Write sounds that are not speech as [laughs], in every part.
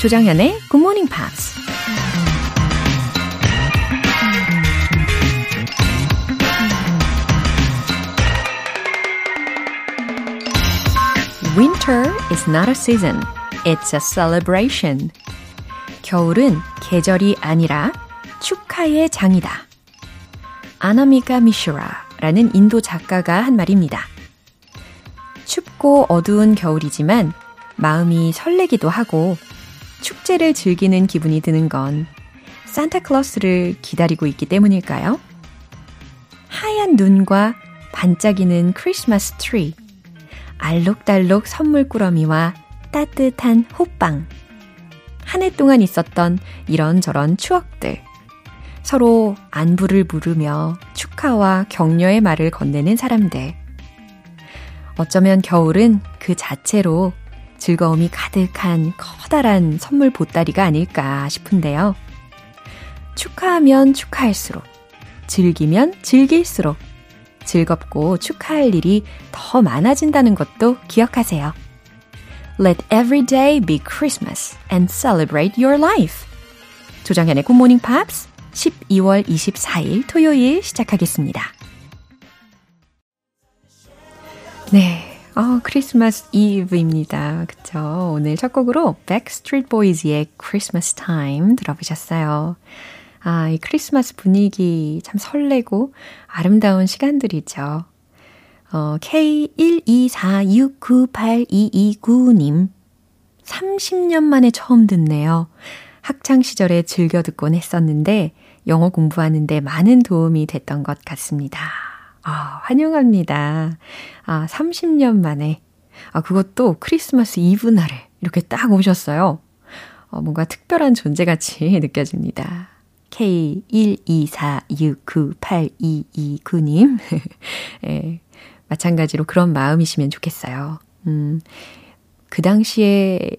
조정현의 Good Morning Pops. Winter is not a season. It's a celebration. 겨울은 계절이 아니라 축하의 장이다. 아나미카 미슈라라는 인도 작가가 한 말입니다. 춥고 어두운 겨울이지만 마음이 설레기도 하고 축제를 즐기는 기분이 드는 건 산타클로스를 기다리고 있기 때문일까요? 하얀 눈과 반짝이는 크리스마스 트리, 알록달록 선물 꾸러미와 따뜻한 호빵. 한 해 동안 있었던 이런저런 추억들. 서로 안부를 물으며 축하와 격려의 말을 건네는 사람들. 어쩌면 겨울은 그 자체로 즐거움이 가득한 커다란 선물 보따리가 아닐까 싶은데요. 축하하면 축하할수록, 즐기면 즐길수록 즐겁고 축하할 일이 더 많아진다는 것도 기억하세요. Let every day be Christmas and celebrate your life. 조정현의 Good Morning Pops 12월 24일 토요일 시작하겠습니다. 네. 어, 크리스마스 이브입니다. 그쵸? 오늘 첫 곡으로 Backstreet Boys의 Christmas Time 들어보셨어요. 아, 이 크리스마스 분위기 참 설레고 아름다운 시간들이죠. 어, K124698229님. 30년 만에 처음 듣네요. 학창 시절에 즐겨 듣곤 했었는데 영어 공부하는데 많은 도움이 됐던 것 같습니다. 아, 환영합니다. 아, 30년 만에. 아, 그것도 크리스마스 이브 날에 이렇게 딱 오셨어요. 어, 뭔가 특별한 존재같이 [laughs] 느껴집니다. K124698229님. [laughs] 예, 마찬가지로 그런 마음이시면 좋겠어요. 음, 그 당시에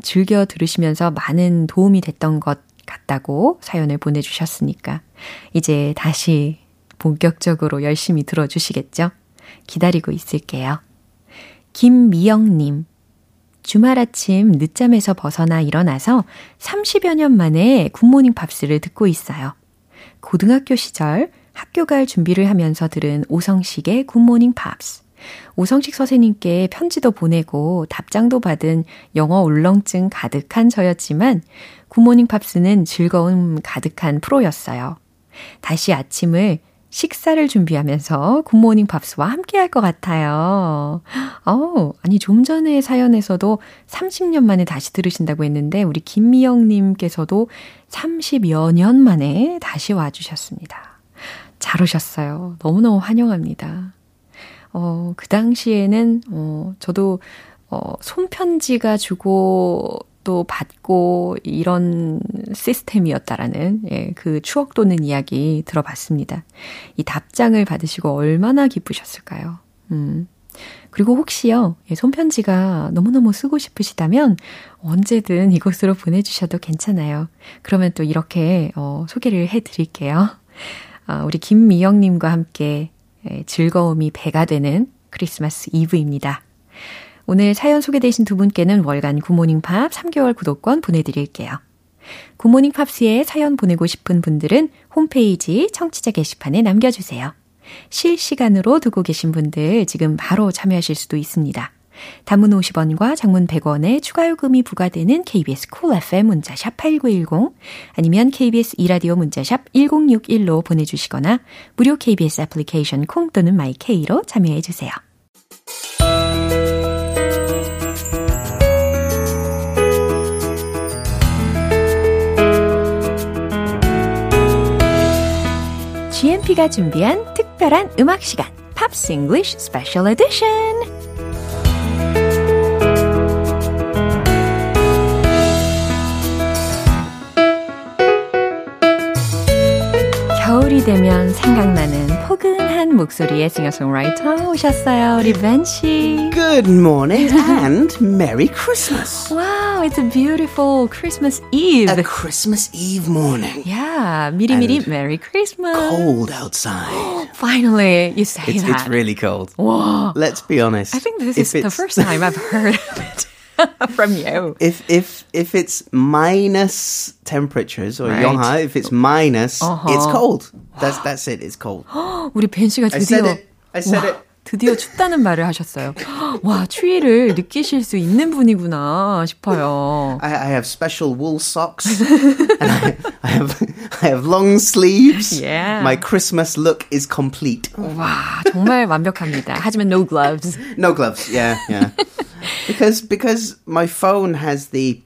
즐겨 들으시면서 많은 도움이 됐던 것 같다고 사연을 보내주셨으니까, 이제 다시 본격적으로 열심히 들어주시겠죠? 기다리고 있을게요. 김미영님. 주말 아침 늦잠에서 벗어나 일어나서 30여 년 만에 굿모닝 팝스를 듣고 있어요. 고등학교 시절 학교 갈 준비를 하면서 들은 오성식의 굿모닝 팝스. 오성식 선생님께 편지도 보내고 답장도 받은 영어 울렁증 가득한 저였지만 굿모닝 팝스는 즐거움 가득한 프로였어요. 다시 아침을 식사를 준비하면서 굿모닝 팝스와 함께 할 것 같아요. 어, 아니, 좀 전에 사연에서도 30년 만에 다시 들으신다고 했는데, 우리 김미영님께서도 30여 년 만에 다시 와주셨습니다. 잘 오셨어요. 너무너무 환영합니다. 어, 그 당시에는, 어, 저도, 어, 손편지가 주고 또 받고 이런 시스템이었다라는 예, 그 추억 돋는 이야기 들어봤습니다. 이 답장을 받으시고 얼마나 기쁘셨을까요? 음. 그리고 혹시요, 예, 손편지가 너무너무 쓰고 싶으시다면 언제든 이곳으로 보내주셔도 괜찮아요. 그러면 또 이렇게 어, 소개를 해드릴게요. 어, 우리 김미영님과 함께 예, 즐거움이 배가 되는 크리스마스 이브입니다. 오늘 사연 소개되신 두 분께는 월간 굿모닝 팝스 3개월 구독권 보내드릴게요. 굿모닝 팝스에 사연 보내고 싶은 분들은 홈페이지 청취자 게시판에 남겨주세요. 실시간으로 듣고 계신 분들 지금 바로 참여하실 수도 있습니다. 단문 50원과 장문 100원의 추가 요금이 부과되는 KBS cool FM 문자샵 8910 아니면 KBS 이라디오 문자샵 1061로 보내주시거나 무료 KBS 애플리케이션 콩 또는 마이케이로 참여해 주세요. GMP가 준비한 특별한 음악 시간, Pops English special edition. 겨울이 되면 생각나는 포근한 목소리의 싱어송라이터 오셨어요. 우리 벤 씨. Good morning and Merry Christmas. Wow, it's a beautiful Christmas Eve. A Christmas Eve morning. Yeah, 미리미리 Merry Christmas. Cold outside. [gasps] Finally, you say It's, that. it's really cold. Wow. Let's be honest. I think this If is the it's- first time I've heard of it [laughs] [laughs] from you. If if if it's minus temperatures or Right. 영하, if it's minus, Uh-huh. it's cold. That's that's it. It's cold. [gasps] 우리 벤 씨가 I said 드디어 it. I said 와, it. 드디어 춥다는 말을 하셨어요. [gasps] 와, 추위를 느끼실 수 있는 분이구나 싶어요. I, I have special wool socks, and I, I have I have long sleeves. Yeah. My Christmas look is complete. 와, 정말 완벽합니다. 하지만 no gloves. No gloves. Yeah, yeah. because because my phone has the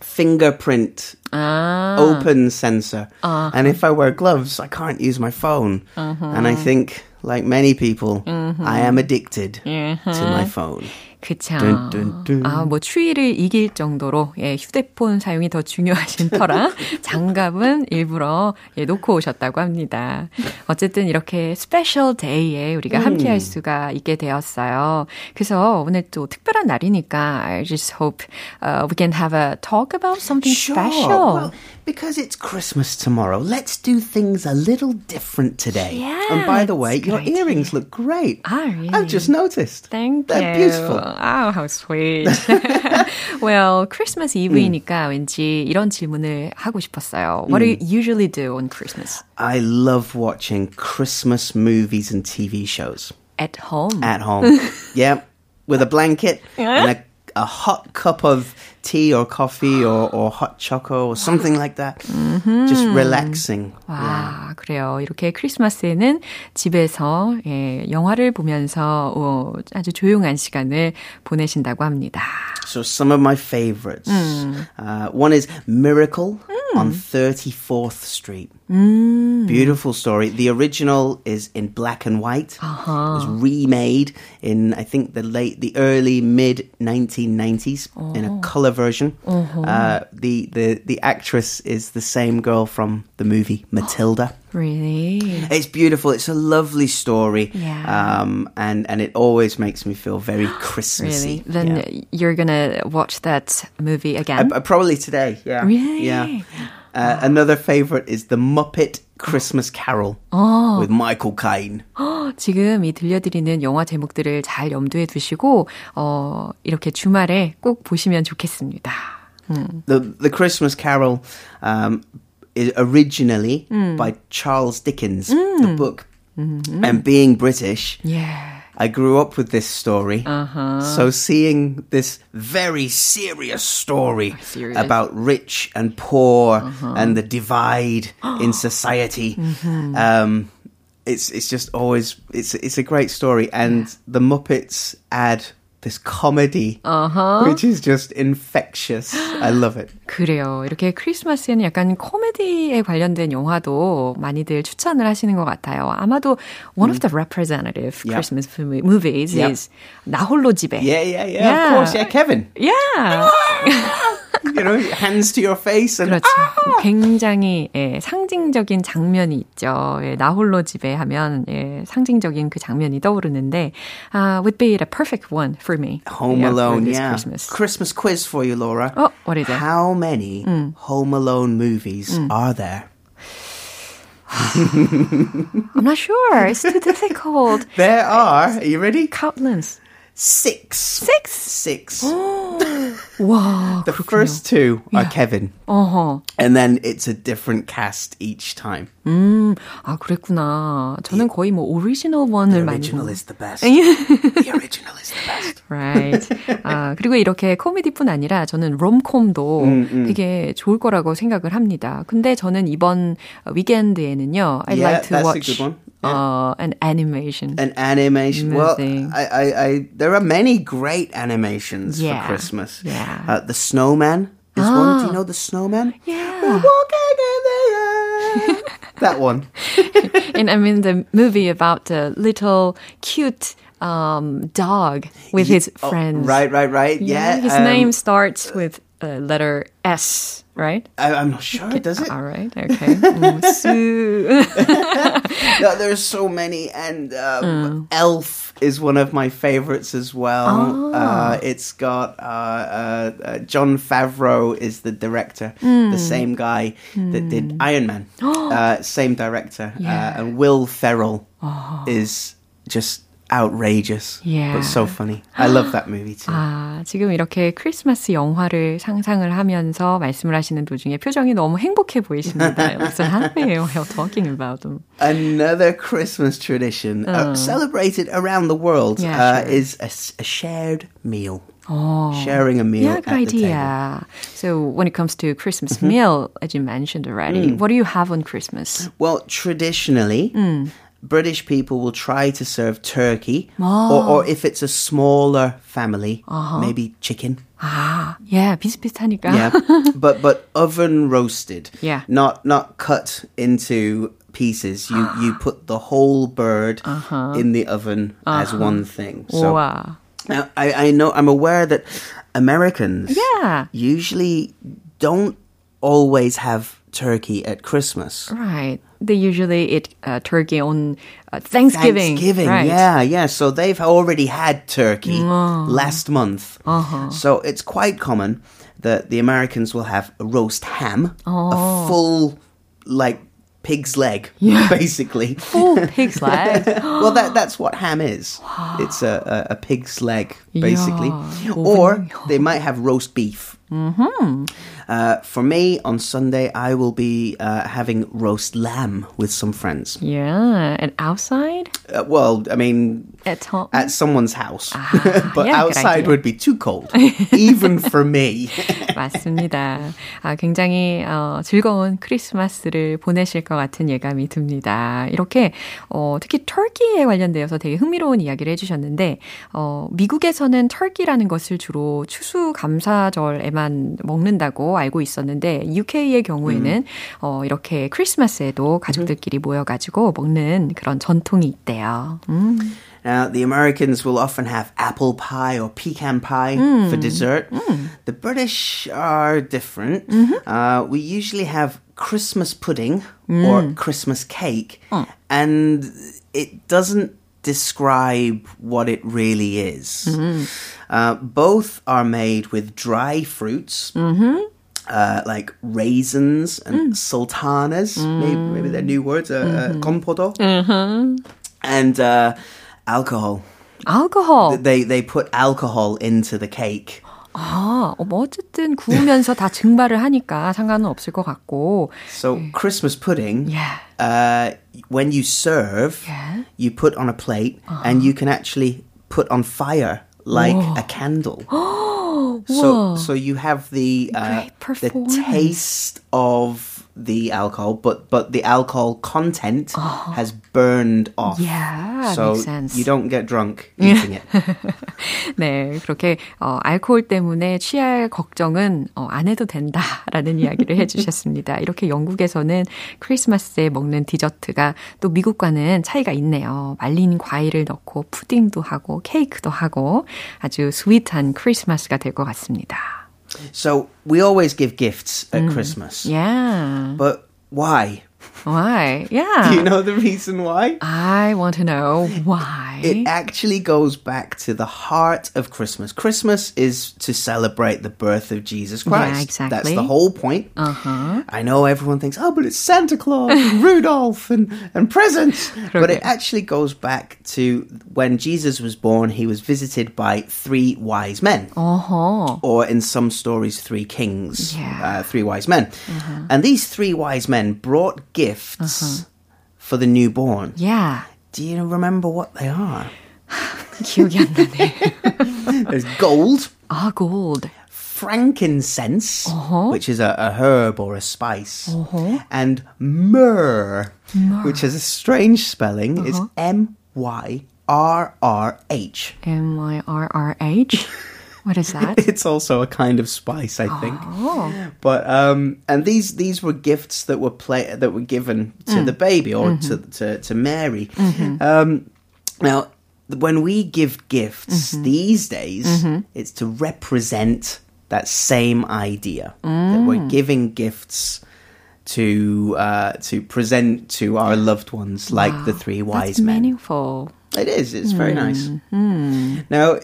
fingerprint 아, open sensor, uh-huh. and if I wear gloves, I can't use my phone. And I uh-huh. think, like many people, I mm-hmm. am addicted to my uh-huh. phone. 그쵸. 뚠, 뚠, 뚠. 아, 뭐 추위를 이길 정도로 예, 휴대폰 사용이 더 중요하신 터라 장갑은 일부러 예, 놓고 오셨다고 합니다. 어쨌든 이렇게 스페셜 데이에 우리가 함께 할 수가 있게 되었어요. 그래서 오늘 또 특별한 날이니까 I just hope uh, we can have a talk about something special. Well, because it's Christmas tomorrow, let's do things a little different today. Yeah, and by the way, your idea. earrings look great. Ah, really? I've just noticed. Thank They're you. beautiful. Oh, how sweet. [laughs] well, Christmas Eve이니까 왠지 이런 질문을 하고 싶었어요. What do you usually do on Christmas? I love watching Christmas movies and TV shows At home. at home. [laughs] yeah, with a blanket and a, a hot cup of tea or coffee or, [gasps] or hot choco or something like that. Just relaxing. 와, 그래요. 이렇게 크리스마스에는 집에서 예, 영화를 보면서 어, 아주 조용한 시간을 보내신다고 합니다. So some of my favorites. Uh, one is Miracle on 34th Street. Beautiful story. The original is in black and white. It was remade in I think the late, the early mid 1990s in a color version. Uh, the the the actress is the same girl from the movie [gasps] Matilda. Really? It's beautiful. It's a lovely story. Yeah. Um, and, and it always makes me feel very [gasps] Christmassy. Really? Then Yeah. you're gonna watch that movie again? Uh, probably today, yeah. Really? Yeah. Uh, another favorite is The Muppet Christmas Carol [gasps] with Michael Caine. [gasps] 지금 이 들려드리는 영화 제목들을 잘 염두에 두시고 어, 이렇게 주말에 꼭 보시면 좋겠습니다. The The Christmas Carol um, is originally by Charles Dickens, the book. And being British, Yeah. I grew up with this story. So seeing this very serious story Serious. about rich and poor and the divide [gasps] in society, um, it's it's just always it's it's a great story, and the Muppets add this comedy, which is just infectious. I love it. 그래요. 이렇게 크리스마스에는 약간 코미디에 관련된 영화도 많이들 추천을 하시는 것 같아요. 아마도 one of the representative Yep. Christmas movie- movies Yep. is 나홀로 집에. Yeah, yeah, yeah. Yeah. Of course, yeah, Kevin. Yeah. You know, hands to your face and 그렇죠. 굉장히 예, 상징적인 장면이 있죠. 예, 나홀로 집에 하면 예, 상징적인 그 장면이 떠오르는데 uh, would be the perfect one for me. Home yeah, for Alone, this yeah. Christmas. Christmas quiz for you, Laura. Oh, what is it? How many Home Alone movies are there? I'm [sighs] not sure. It's too difficult. [laughs] There are. Are you ready? Countless. Six. Six. Six. 와, the first two are Kevin. 어허. And then it's a different cast each time. 음, 아, 그랬구나. 저는 거의 뭐 오리지널 원을 The 많이 original 본- is the best. the original is the best. Right. 아, 그리고 이렇게 코미디뿐 아니라 저는 롬콤도 되게 좋을 거라고 생각을 합니다. 근데 저는 이번 위켄드에는요, I Yeah, like to that's a watch good one. Uh, an animation. An animation. Well, I, I, I, there are many great animations Yeah. for Christmas. Yeah. Uh, the Snowman is one. Do you know the Snowman? Yeah. We're walking in the air. [laughs] that one. [laughs] and I mean the movie about the little cute um, dog with his Oh, friends. right, right, right. Yeah. his um, name starts with uh, letter S, right? I, am not sure. Does it? All right. [laughs] Okay. [laughs] no, there's so many, and um, mm. Elf is one of my favorites as well. Oh. Uh, it's got uh, uh, uh, Jon Favreau is the director, mm. the same guy mm. that did hmm. Iron Man, [gasps] uh, same director, uh, yeah. and Will Ferrell oh. is just outrageous, yeah. but so funny. I love that movie too. [gasps] 아, 지금 이렇게 크리스마스 영화를 상상을 하면서 말씀을 하시는 도중에 표정이 너무 행복해 보이십니다. I'm so happy while talking about them. Another Christmas tradition uh, uh, celebrated around the world yeah, uh, sure. is a, a shared meal. Oh, sharing a meal yeah, good idea. So when it comes to Christmas mm-hmm. meal, as you mentioned already, mm. what do you have on Christmas? Well, traditionally, mm. British people will try to serve turkey, oh. or, or if it's a smaller family, uh-huh. maybe chicken. Ah, yeah, 비슷비슷하니까. yeah, [laughs] but but oven roasted. Yeah, not not cut into pieces. You you [gasps] put the whole bird uh-huh. in the oven uh-huh. as one thing. So wow. now I I know I'm aware that Americans yeah usually don't always have turkey at Christmas. Right. They usually eat uh, turkey on uh, Thanksgiving. Thanksgiving, right. yeah, yeah. So they've already had turkey oh. last month. Uh-huh. So it's quite common that the Americans will have a roast ham, oh. a full, like, pig's leg, [laughs] yeah. basically. Full pig's leg. [laughs] well, that [gasps] that's what ham is. It's a, a, a pig's leg, basically. Yeah. Or they might have roast beef. Mm-hmm. Uh, for me, on Sunday, I will be uh, having roast lamb with some friends. Yeah, and outside? Uh, well, I mean, at home, at someone's house. Ah, but yeah, outside would be too cold, even for me. 맞습니다. 아, 굉장히 어, 즐거운 크리스마스를 보내실 것 같은 예감이 듭니다. 이렇게 어, 특히 터키에 관련되어서 되게 흥미로운 이야기를 해주셨는데 어, 미국에서는 터키라는 것을 주로 추수감사절에만 먹는다고 알고 있었는데 UK의 경우에는 음. 어, 이렇게 크리스마스에도 가족들끼리 모여가지고 먹는 그런 전통이 있대요. 음. Now, the Americans will often have apple pie or pecan pie mm. for dessert. Mm. The British are different. Mm-hmm. Uh, we usually have Christmas pudding mm. or Christmas cake, mm. and it doesn't describe what it really is. Mm-hmm. Uh, both are made with dry fruits. Mm-hmm. Uh, like raisins and mm. sultanas, maybe, maybe they're new words, uh, uh mm-hmm. compoto, mm-hmm. and uh, alcohol. Alcohol. They they put alcohol into the cake. 아, 뭐 어쨌든 구우면서 다 증발을 하니까 상관은 없을 것 같고. So Christmas pudding. Yeah. Uh, when you serve, yeah. you put on a plate, uh-huh. and you can actually put on fire like Whoa. a candle. [gasps] so so you have the uh, the taste of the alcohol, but but the alcohol content oh. has burned off. Yeah, so makes sense. you don't get drunk [laughs] eating it. [laughs] 네, 그렇게 어, 알코올 때문에 취할 걱정은 어, 안 해도 된다라는 이야기를 [laughs] 해주셨습니다. 이렇게 영국에서는 크리스마스에 먹는 디저트가 또 미국과는 차이가 있네요. 말린 과일을 넣고 푸딩도 하고 케이크도 하고 아주 스윗한 크리스마스가 될 것 같습니다. So we always give gifts at mm. Christmas. Yeah. But why? Why? Yeah. Do you know the reason why? I want to know why. It actually goes back to the heart of Christmas. Christmas is to celebrate the birth of Jesus Christ. Yeah, exactly. That's the whole point. Uh-huh. I know everyone thinks, oh, but it's Santa Claus and [laughs] Rudolph and, and presents. but it actually goes back to when Jesus was born, he was visited by three wise men. Uh-huh. Or in some stories, three kings, yeah. uh, three wise men. Uh-huh. And these three wise men brought gifts uh-huh. for the newborn. Yeah. Do you remember what they are? 기억이 안 나네. There's gold. Ah, gold. Frankincense, uh-huh. which is a, a, herb or a spice, uh-huh. and myrrh, myrrh, which has a strange spelling. Uh-huh. Is M Y R R H. M Y R R H. [laughs] What is that? [laughs] it's also a kind of spice, I think. Oh. But um, and these these were gifts that were play that were given to mm. the baby or mm-hmm. to, to to Mary. Mm-hmm. Um, now, when we give gifts mm-hmm. these days, mm-hmm. it's to represent that same idea mm. that we're giving gifts to uh, to present to our loved ones, like wow, the three wise that's men. Meaningful. It is. It's very mm. nice. Mm. Now,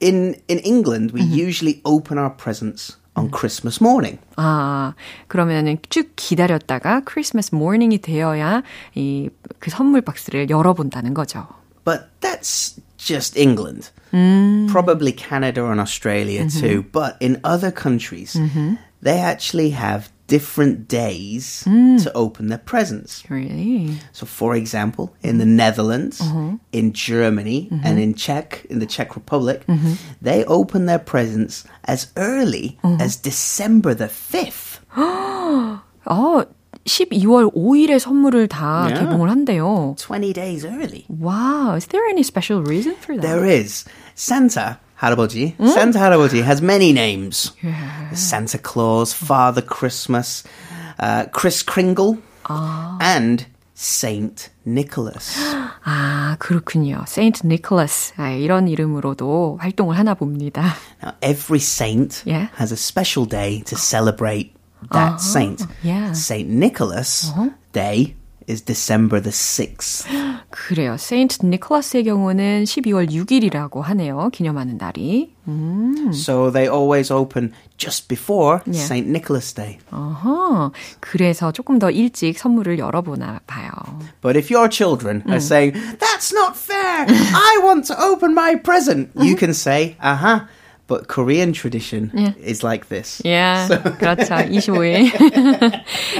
in in England, we mm-hmm. usually open our presents on Christmas morning. 아, 그러면은 쭉 기다렸다가 Christmas morning이 되어야 이 그 선물 박스를 열어본다는 거죠. But that's just England. Mm. Probably Canada and Australia mm-hmm. too. But in other countries, mm-hmm. they actually have different days mm. to open their presents. Really? So, for example, in the Netherlands, uh-huh. in Germany, mm-hmm. and in Czech, in the Czech Republic, mm-hmm. they open their presents as early uh-huh. as December the 5th. [gasps] oh, 12월 5일에 선물을 다 yeah. 개봉을 한대요. 20 days early. Wow. Is there any special reason for that? There is. Santa 할아버지. Mm? Santa 할아버지 has many names. Yeah. Santa Claus, Father Christmas, uh, Chris Kringle, 아. and Saint Nicholas. [gasps] 아, 그렇군요. Saint Nicholas. 아, 이런 이름으로도 활동을 하나 봅니다. Now, every saint yeah. has a special day to celebrate that uh-huh. saint. Yeah. Saint Nicholas uh-huh. Day is December the 6th. [gasps] 그래요. 세인트 니콜라스의 경우는 12월 6일이라고 하네요. 기념하는 날이. 음. So they always open just before yeah. Saint Nicholas Day. 어허. 그래서 조금 더 일찍 선물을 열어보나 봐요. But if your children 음. are saying, that's not fair. I want to open my present. You can say, uh-huh. But Korean tradition yeah. is like this. Yeah, so. 그렇죠. 25일.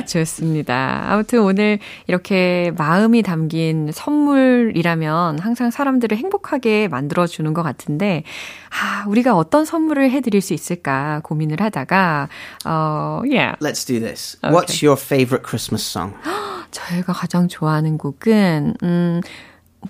좋습니다. 아무튼 오늘 이렇게 마음이 담긴 선물이라면 항상 사람들을 행복하게 만들어주는 것 같은데, 아, 우리가 어떤 선물을 해드릴 수 있을까 고민을 하다가, 어, yeah. Let's do this. Okay. What's your favorite Christmas song? 저희가 가장 좋아하는 곡은, 음,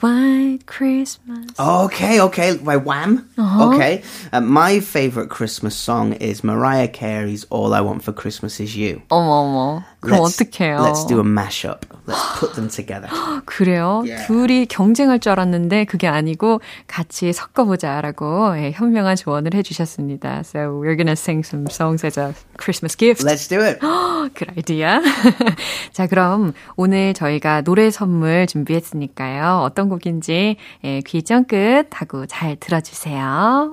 White Christmas. Okay, okay. By Wham. Uh-huh. Okay. Uh, my favorite Christmas song is Mariah Carey's All I Want for Christmas Is You. 어머, 어머. 그럼 let's, 어떡해요? Let's do a mashup. Let's put them together. 그래요? Yeah. 둘이 경쟁할 줄 알았는데 그게 아니고 같이 섞어보자라고 예, 현명한 조언을 해주셨습니다. So we're gonna sing some songs as a Christmas gift. Let's do it. good idea. 자, 그럼 오늘 저희가 노래 선물 준비했으니까요. 어떤 곡인지 예, 귀 쫑긋 하고 잘 들어주세요.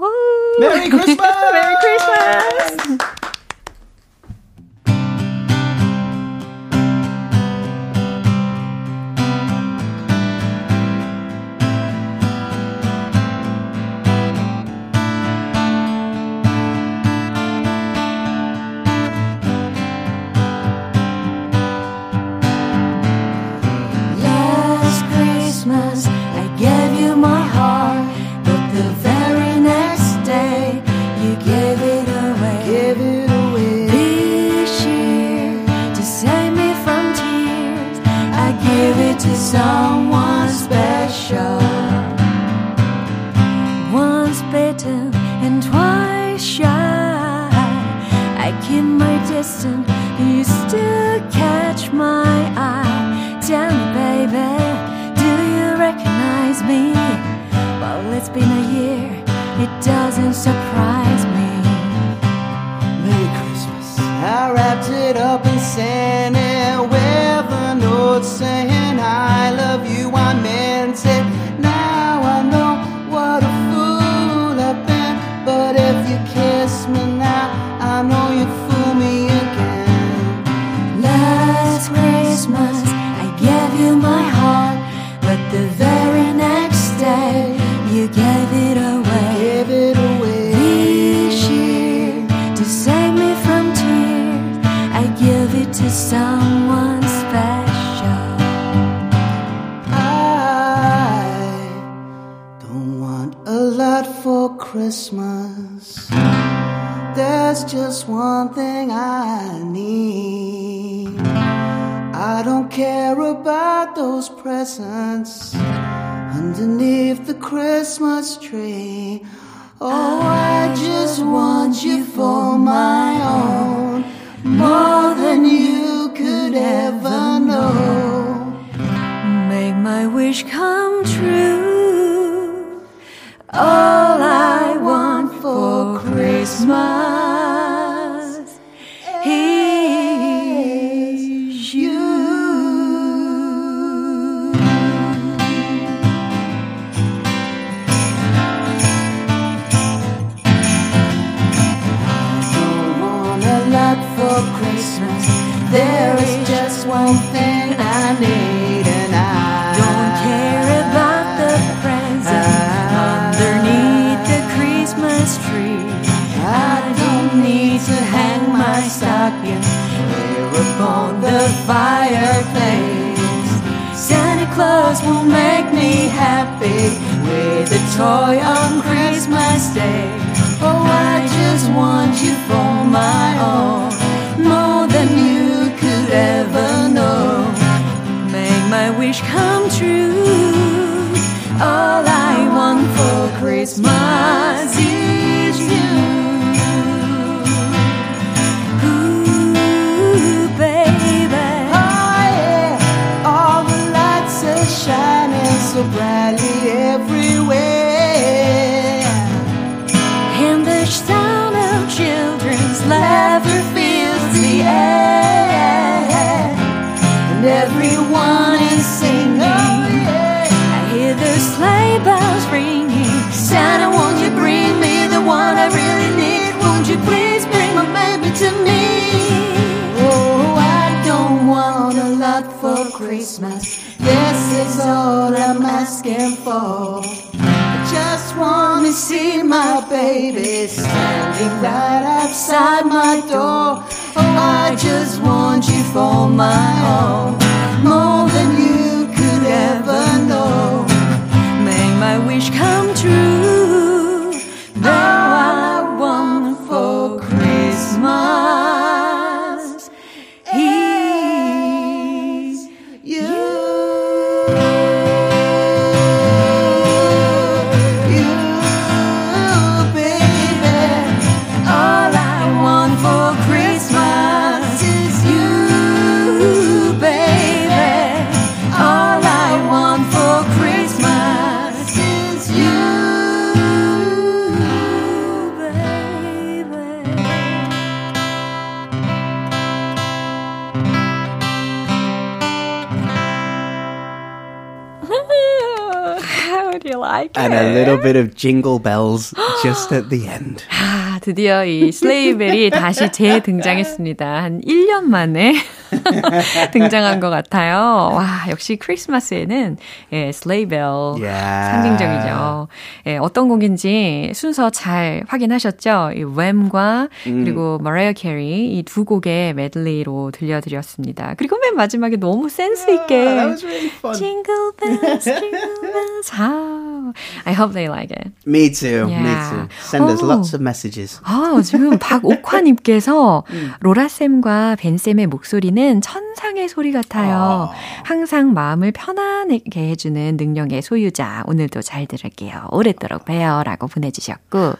there's just one thing I need. I don't care about those presents underneath the Christmas tree. Oh, I just want you for my own, more than you could ever know. Make my wish come true. All I want for Christmas. fireplace. Santa Claus will make me happy with a toy on Christmas Day. Oh, I just want you for my is all I'm asking for. I just want to see my baby standing right outside my door. Oh, I just want you for my own, more bit of jingle bells just at the end. 아, 드디어 이 sleigh bell이 다시 재등장했습니다. 한 1년 만에 [laughs] 등장한 것 같아요. 와, 역시 크리스마스에는 예, sleigh bell Yeah. 상징적이죠. 예, 어떤 곡인지 순서 잘 확인하셨죠? 이 Wham과 그리고 머라이어 캐리 이 두 곡의 메들리로 들려드렸습니다. 그리고 맨 마지막에 너무 센스 있게 was really fun. Jingle bells, jingle bells. 아, I hope they like it. Me too. Me Yeah. too. Send us Oh. lots of messages. 아, 지금 박옥화님께서 [laughs] 로라 쌤과 벤 쌤의 목소리는 천상의 소리 같아요. 항상 마음을 편안하게 해주는 능력의 소유자. 오늘도 잘 들을게요. 오랫도록 봬요. 라고 보내주셨고.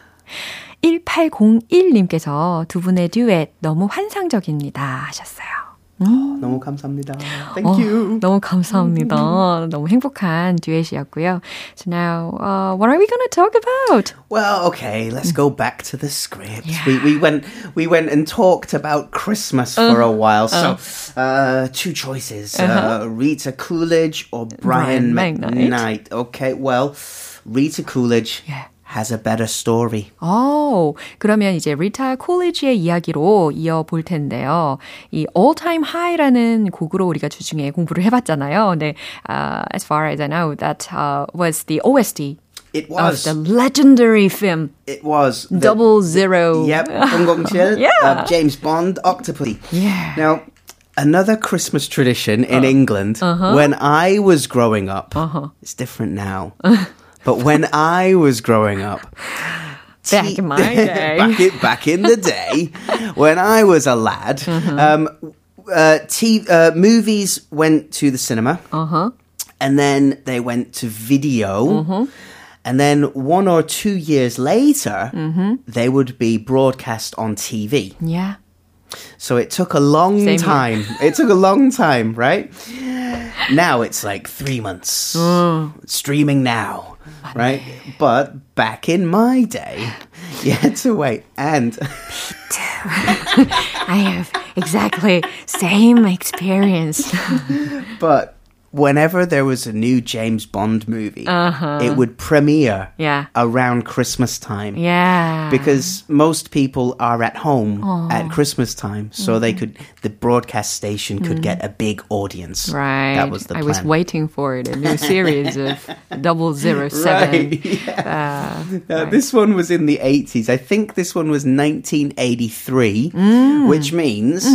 1801님께서 두 분의 듀엣 너무 환상적입니다. 하셨어요. 너무 감사합니다. Thank 어, you. 너무 감사합니다. 너무 행복한 듀엣이었고요. So now, uh, what are we going to talk about? Well, okay, let's go back to the script. We, we went we went and talked about Christmas for a while. So, uh, two choices: uh, Rita Coolidge or Brian, Brian McKnight. McKnight. Okay, well, Rita Coolidge Yeah. has a better story. 오, 그러면 이제 리타 콜리지의 이야기로 이어볼 텐데요. 이 All Time High라는 곡으로 우리가 주중에 공부를 해봤잖아요. 네, uh, as far as I know, that uh, was the OST It of was. the legendary film it was. the- Double Zero. Yep, 007, [laughs] Yeah. uh, James Bond, Octopussy. Yeah. Now, another Christmas tradition in England, when I was growing up, it's different now. [laughs] but when I was growing up, Back in my [laughs] day. back, in, back in the day, when I was a lad, um, uh, t- uh, movies went to the cinema, and then they went to video. And then one or two years later, they would be broadcast on TV. Yeah. So it took a long Same time. It took a long time, right? Now it's like three months. Oh. Streaming now, right? But back in my day, [laughs] you had to wait. And [laughs] [laughs] I have exactly same experience. but whenever there was a new James Bond movie, it would premiere Yeah. around Christmas time. Yeah. Because most people are at home at Christmas time, so they could the broadcast station could get a big audience. Right. That was the I was waiting for it. A new [laughs] series of double zero seven. Right, yeah. Uh, Uh, This one was in the 80s. I think this one was 1983, Mm. which means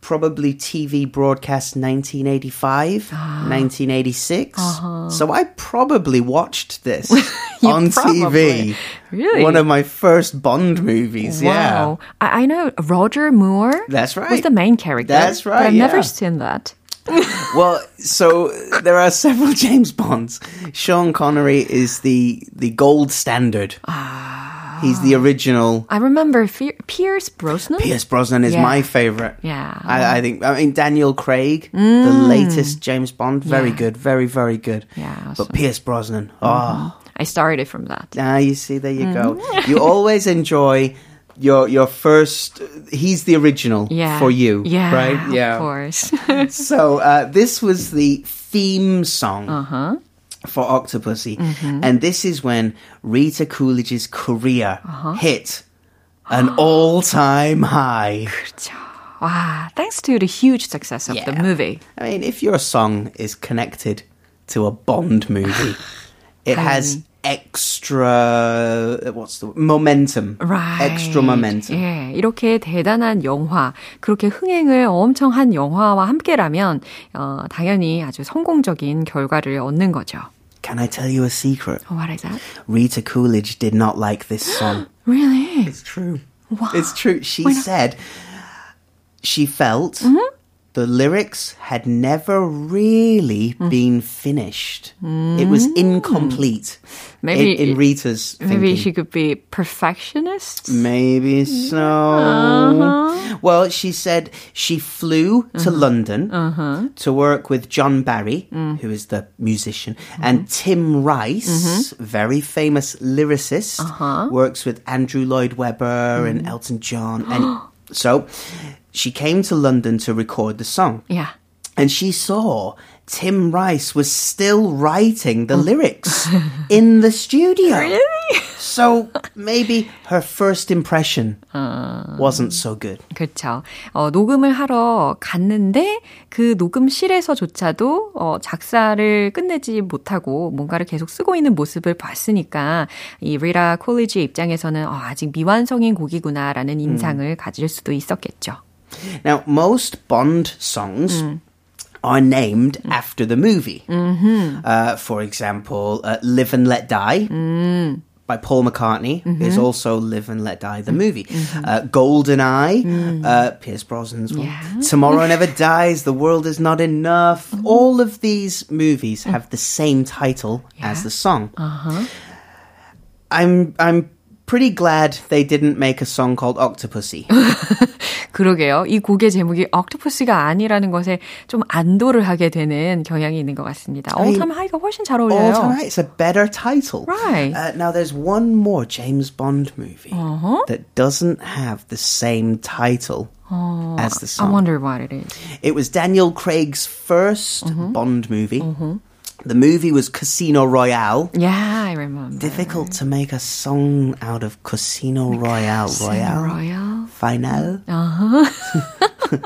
probably TV broadcast 1985, 1986. [gasps] Ah. Uh-huh. So I probably watched this [laughs] on probably. TV. Really? One of my first Bond movies. Yeah. Wow. I, I know Roger Moore. That's right. Was the main character. That's But right, I've never seen that. [laughs] [laughs] Well, so there are several James Bonds. Sean Connery is the the gold standard. Ah. He's the original. I remember Fe- Pierce Brosnan. Pierce Brosnan is Yeah. my favorite. Yeah. I, I think. I mean, Daniel Craig, the latest James Bond, very Yeah. good, very very good. Yeah, But. Pierce Brosnan, oh, I started from that. ah, you see, there you go. You always enjoy your your first. He's the original Yeah. for you, Yeah. right? Yeah of course. so uh, this was the theme song uh-huh. For Octopussy, Mm-hmm. and this is when Rita Coolidge's career Uh-huh. hit an [gasps] all-time high. Wow. Thanks to the huge success of the movie. I mean, if your song is connected to a Bond movie, [sighs] it has extra what's the momentum, Right. extra momentum. 예, 이렇게 대단한 영화, 그렇게 흥행을 엄청 한 영화와 함께라면 어, 당연히 아주 성공적인 결과를 얻는 거죠. Can I tell you a secret? What is that? Rita Coolidge did not like this song. [gasps] Really? It's true. Wow. It's true. She Why not? said she felt Mm-hmm. the lyrics had never really Mm. been finished. It was incomplete Maybe in, in Rita's Maybe thinking. she could be perfectionist. Maybe so. Uh-huh. Well, she said she flew to London Uh-huh. to work with John Barry, Mm. who is the musician, Mm-hmm. and Tim Rice, very famous lyricist, Uh-huh. works with Andrew Lloyd Webber and Mm. Elton John. [gasps] And so she came to London to record the song. Yeah. And she saw Tim Rice was still writing Oh. the lyrics in the studio. Really? So maybe her first impression wasn't so good. 그렇죠. 어, 녹음을 하러 갔는데 그 녹음실에서조차도 어, 작사를 끝내지 못하고 뭔가를 계속 쓰고 있는 모습을 봤으니까 이 리라 콜리지의 입장에서는 어, 아직 미완성인 곡이구나라는 인상을 가질 수도 있었겠죠. Now, most Bond songs mm. are named mm. after the movie. Mm-hmm. Uh, for example, uh, Live and Let Die. Mm. By Paul McCartney mm-hmm. is also Live and Let Die, the mm-hmm. movie. Uh, GoldenEye, uh, Pierce Brosnan's one. Tomorrow Never [laughs] Dies, The World Is Not Enough. All of these movies have the same title as the song. Uh-huh. I'm I'm pretty glad they didn't make a song called Octopussy. [laughs] 그러게요. 이 곡의 제목이 octopus가 아니라는 것에 좀 안도를 하게 되는 경향이 있는 것 같습니다. All Time High가 훨씬 잘 어울려요. All time high. It's a better title. Right. Uh, now, there's one more James Bond movie that doesn't have the same title as the I song. wonder what it is. It was Daniel Craig's 1st Bond movie. The movie was Casino Royale. Yeah, I remember. Difficult to make a song out of Casino Royale. Royale. Royal. Final. Uh-huh. [laughs]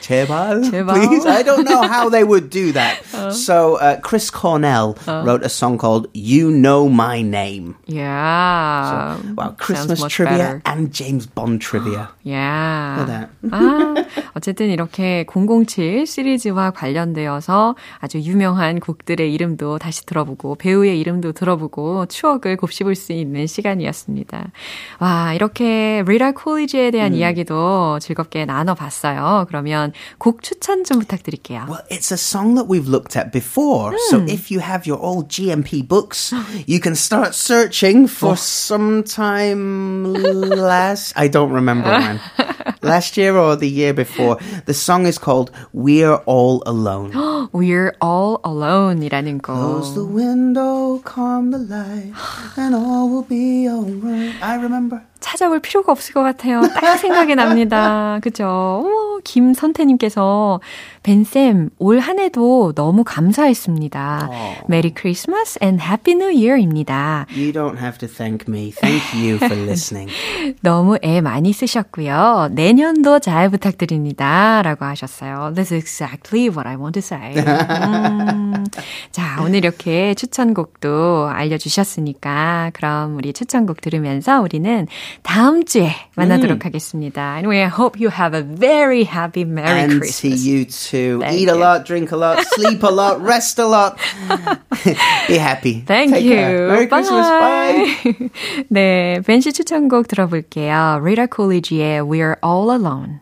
제발, 제발. please. I don't know how they would do that. [laughs] So uh, Chris Cornell wrote a song called "You Know My Name." Yeah. Wow, Sounds Christmas much trivia better. and James Bond trivia. [gasps] Yeah. Look at that. 아, 어쨌든 이렇게 007 시리즈와 관련되어서 아주 유명한 곡들 의 이름도 다시 들어보고 배우의 이름도 들어보고 추억을 곱씹을 수 있는 시간이었습니다. 와, 이렇게 리라 콜리지에 대한 이야기도 즐겁게 나눠봤어요. 그러면 곡 추천 좀 부탁드릴게요. Well, it's a song that we've looked at before. So if you have your old GMP books, you can start searching for sometime last. I don't remember when. Last year or the year before. The song is called "We're All Alone." We're all alone이라는 곡. Close the window, calm the light, and all will be alright. I remember. 찾아볼 필요가 없을 것 같아요. 딱 생각이 납니다. [laughs] 그죠? 어머, 김선태님께서, 벤쌤, 올 한 해도 너무 감사했습니다. 메리 크리스마스 and 해피 뉴 이어입니다. You don't have to thank me. Thank you for [laughs] listening. 너무 애 많이 쓰셨고요. 내년도 잘 부탁드립니다. 라고 하셨어요. That's exactly what I want to say. [laughs] 음. 자, 오늘 이렇게 추천곡도 알려주셨으니까, 그럼 우리 추천곡 들으면서 우리는 다음 주에 만나도록 음. 하겠습니다. Anyway, I hope you have a very happy Merry and Christmas. And to you too. Thank Eat you. a lot, drink a lot, sleep a lot, [laughs] rest a lot. [laughs] Be happy. Thank Take you. Care. Merry Bye. Christmas. Bye. [laughs] 네, 벤시 추천곡 들어볼게요. Rita Coolidge의 We're All Alone.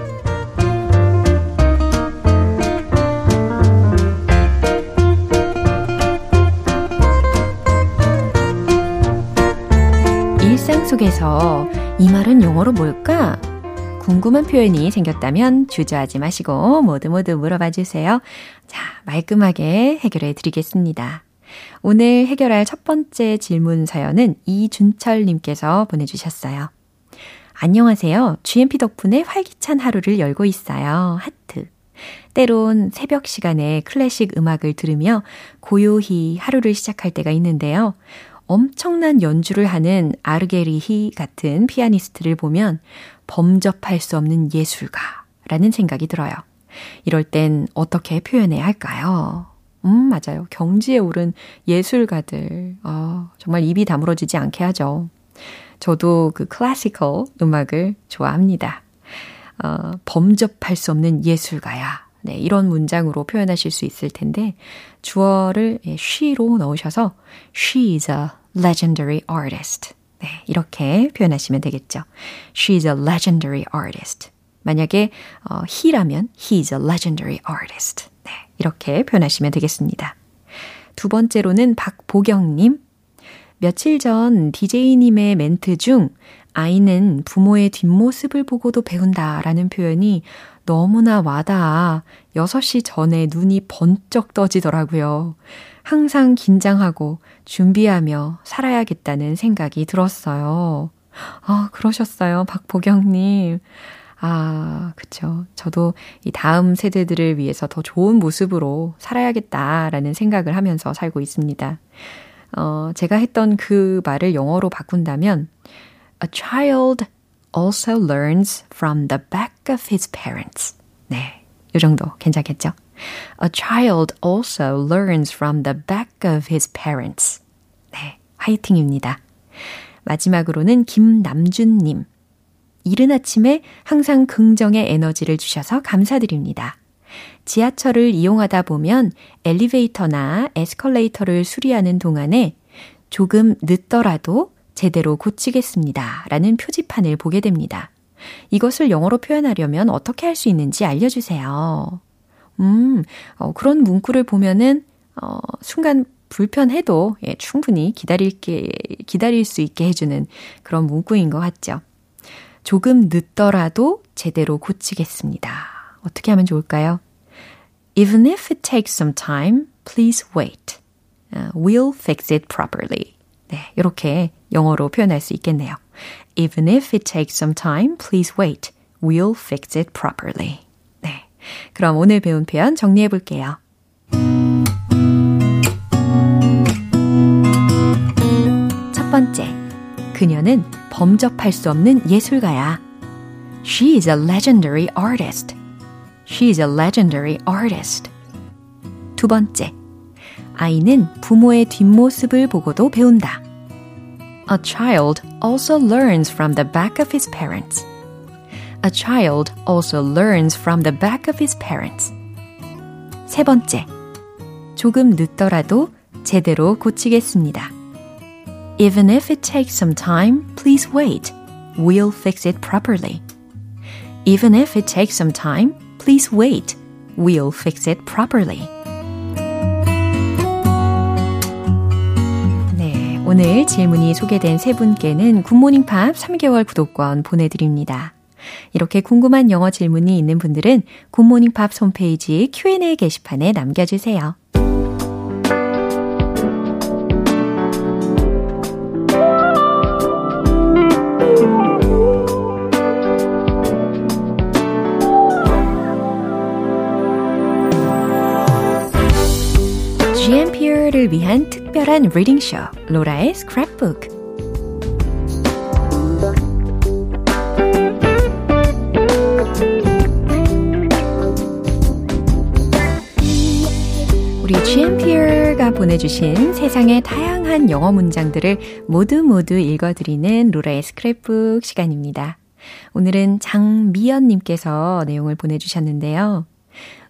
속에서 이 말은 영어로 뭘까? 궁금한 표현이 생겼다면 주저하지 마시고 모두 모두 물어봐 주세요. 자, 말끔하게 해결해 드리겠습니다. 오늘 해결할 첫 번째 질문 사연은 이준철님께서 보내주셨어요. 안녕하세요. GMP 덕분에 활기찬 하루를 열고 있어요. 하트. 때론 새벽 시간에 클래식 음악을 들으며 고요히 하루를 시작할 때가 있는데요. 엄청난 연주를 하는 아르게리히 같은 피아니스트를 보면 범접할 수 없는 예술가라는 생각이 들어요. 이럴 땐 어떻게 표현해야 할까요? 음, 맞아요. 경지에 오른 예술가들. 어, 정말 입이 다물어지지 않게 하죠. 저도 그 클래시컬 음악을 좋아합니다. 어, 범접할 수 없는 예술가야. 네, 이런 문장으로 표현하실 수 있을 텐데, 주어를 she로 넣으셔서 she is a legendary artist. 네, 이렇게 표현하시면 되겠죠. She's a legendary artist. 만약에 어, he라면 he's a legendary artist. 네, 이렇게 표현하시면 되겠습니다. 두 번째로는 박보경님. 며칠 전 DJ님의 멘트 중 아이는 부모의 뒷모습을 보고도 배운다 라는 표현이 너무나 와닿아 6시 전에 눈이 번쩍 떠지더라고요. 항상 긴장하고 준비하며 살아야겠다는 생각이 들었어요. 아, 그러셨어요. 박보경님. 아, 그쵸. 저도 이 다음 세대들을 위해서 더 좋은 모습으로 살아야겠다라는 생각을 하면서 살고 있습니다. 어, 제가 했던 그 말을 영어로 바꾼다면, A child also learns from the back of his parents. 네. 요 정도 괜찮겠죠? A child also learns from the back of his parents. 네, 화이팅입니다. 마지막으로는 김남준님. 이른 아침에 항상 긍정의 에너지를 주셔서 감사드립니다. 지하철을 이용하다 보면 엘리베이터나 에스컬레이터를 수리하는 동안에 조금 늦더라도 제대로 고치겠습니다. 라는 표지판을 보게 됩니다. 이것을 영어로 표현하려면 어떻게 할 수 있는지 알려주세요. 음, 어, 그런 문구를 보면은, 어, 순간 불편해도, 예, 충분히 기다릴게, 기다릴 수 있게 해주는 그런 문구인 것 같죠. 조금 늦더라도 제대로 고치겠습니다. 어떻게 하면 좋을까요? Even if it takes some time, please wait. Uh, we'll fix it properly. 네, 이렇게 영어로 표현할 수 있겠네요. Even if it takes some time, please wait. We'll fix it properly. 그럼 오늘 배운 표현 정리해 볼게요. 첫 번째, 그녀는 범접할 수 없는 예술가야. She is a legendary artist. She is a legendary artist. 두 번째, 아이는 부모의 뒷모습을 보고도 배운다. A child also learns from the back of his parents. A child also learns from the back of his parents. 세 번째, 조금 늦더라도 제대로 고치겠습니다. Even if it takes some time, please wait. We'll fix it properly. Even if it takes some time, please wait. We'll fix it properly. 네, 오늘 질문이 소개된 세 분께는 굿모닝 팝 3개월 구독권 보내드립니다. 이렇게 궁금한 영어 질문이 있는 분들은 굿모닝 팝 홈페이지 Q&A 게시판에 남겨주세요. GMP를 위한 특별한 리딩쇼 로라의 스크랩북 GMPR가 보내주신 세상의 다양한 영어 문장들을 모두 모두 읽어드리는 로라의 스크랩북 시간입니다. 오늘은 장미연님께서 내용을 보내주셨는데요.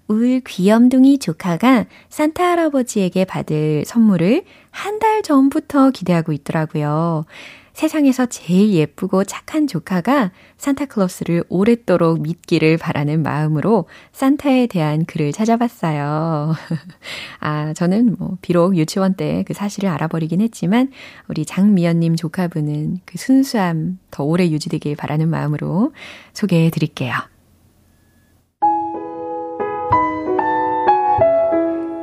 울 귀염둥이 조카가 산타 할아버지에게 받을 선물을 한 달 전부터 기대하고 있더라고요. 세상에서 제일 예쁘고 착한 조카가 산타클로스를 오랫도록 믿기를 바라는 마음으로 산타에 대한 글을 찾아봤어요. [laughs] 아, 저는 뭐, 비록 유치원 때 그 사실을 알아버리긴 했지만, 우리 장미연님 조카분은 그 순수함 더 오래 유지되길 바라는 마음으로 소개해 드릴게요.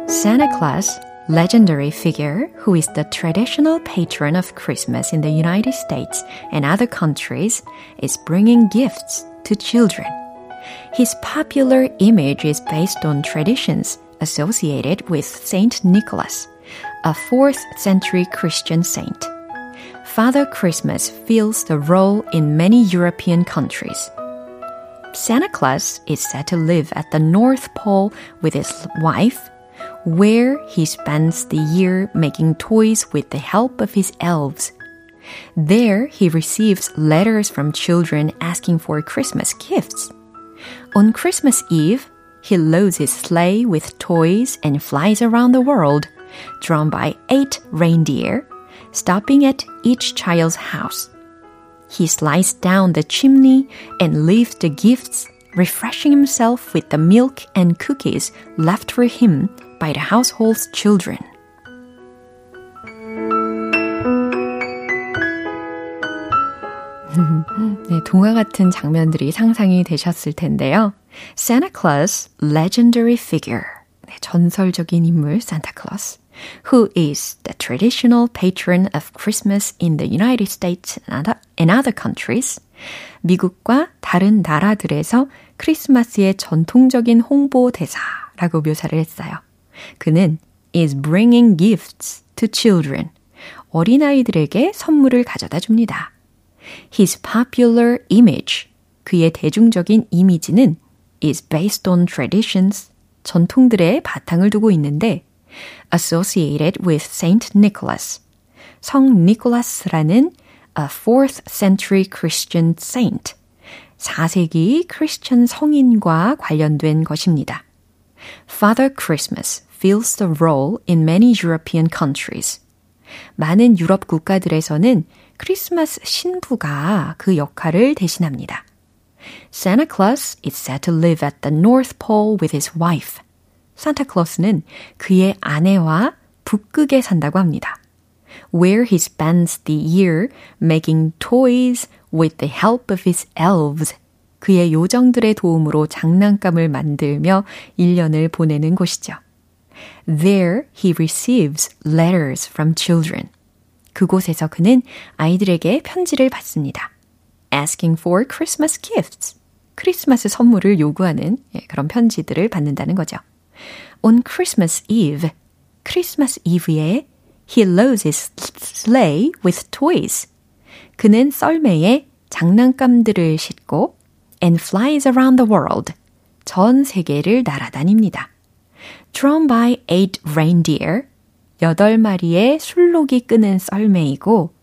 Santa Claus legendary figure who is the traditional patron of Christmas in the United States and other countries, is bringing gifts to children. His popular image is based on traditions associated with Saint Nicholas, a 4th century Christian saint. Father Christmas fills the role in many European countries. Santa Claus is said to live at the North Pole with his wife, where he spends the year making toys with the help of his elves. There, he receives letters from children asking for Christmas gifts. On Christmas Eve, he loads his sleigh with toys and flies around the world, drawn by eight reindeer, stopping at each child's house. He slides down the chimney and leaves the gifts, refreshing himself with the milk and cookies left for him by the household's children. 네, 동화 같은 장면들이 상상이 되셨을 텐데요. Santa Claus, legendary figure. 네, 전설적인 인물 Santa Claus. Who is the traditional patron of Christmas in the United States and other countries? 미국과 다른 나라들에서 크리스마스의 전통적인 홍보 대사라고 묘사를 했어요. 그는 is bringing gifts to children. 어린아이들에게 선물을 가져다 줍니다. His popular image. 그의 대중적인 이미지는 is based on traditions. 전통들의 바탕을 두고 있는데 associated with Saint Nicholas. 성 니콜라스라는 a 4th century Christian saint. 4세기 크리스천 성인과 관련된 것입니다. Father Christmas fills the role in many European countries. 많은 유럽 국가들에서는 크리스마스 신부가 그 역할을 대신합니다. Santa Claus is said to live at the North Pole with his wife. 산타 클로스는 그의 아내와 북극에 산다고 합니다. Where he spends the year making toys with the help of his elves. 그의 요정들의 도움으로 장난감을 만들며 1년을 보내는 곳이죠. There he receives letters from children. 그곳에서 그는 아이들에게 편지를 받습니다. Asking for Christmas gifts. 크리스마스 선물을 요구하는 그런 편지들을 받는다는 거죠. On Christmas Eve, 크리스마스 이브에 he loads his sleigh with toys. 그는 썰매에 장난감들을 싣고 and flies around the world. 전 세계를 날아다닙니다. drawn by eight reindeer, 여덟 마리의 술록이 끄는 썰매이고,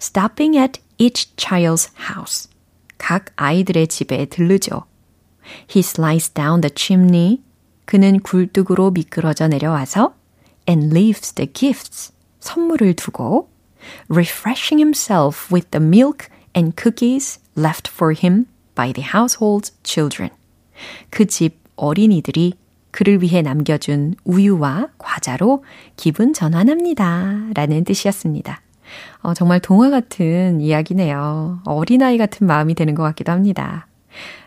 stopping at each child's house, 각 아이들의 집에 들르죠. He slides down the chimney, 그는 굴뚝으로 미끄러져 내려와서, and leaves the gifts, 선물을 두고, refreshing himself with the milk and cookies left for him by the household's children. 그 집 어린이들이 그를 위해 남겨준 우유와 과자로 기분 전환합니다. 라는 뜻이었습니다. 어, 정말 동화 같은 이야기네요. 어린아이 같은 마음이 되는 것 같기도 합니다.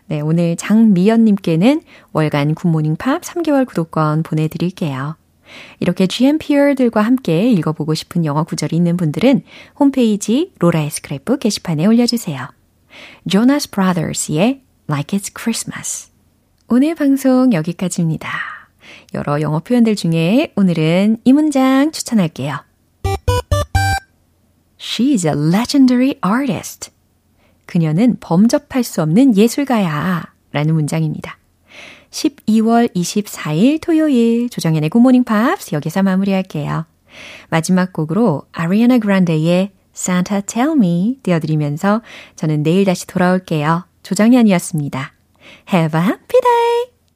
네, 오늘 장미연님께는 월간 굿모닝 팝 3개월 구독권 보내드릴게요. 이렇게 GMPR들과 함께 읽어보고 싶은 영어 구절이 있는 분들은 홈페이지 로라의 스크랩북 게시판에 올려주세요. Jonas Brothers의 Like It's Christmas 오늘 방송 여기까지입니다. 여러 영어 표현들 중에 오늘은 이 문장 추천할게요. She's a legendary artist. 그녀는 범접할 수 없는 예술가야. 라는 문장입니다. 12월 24일 토요일 조정현의 굿모닝 팝스 여기서 마무리할게요. 마지막 곡으로 아리아나 그란데의 Santa Tell Me 띄워드리면서 저는 내일 다시 돌아올게요. 조정현이었습니다. Have a happy day!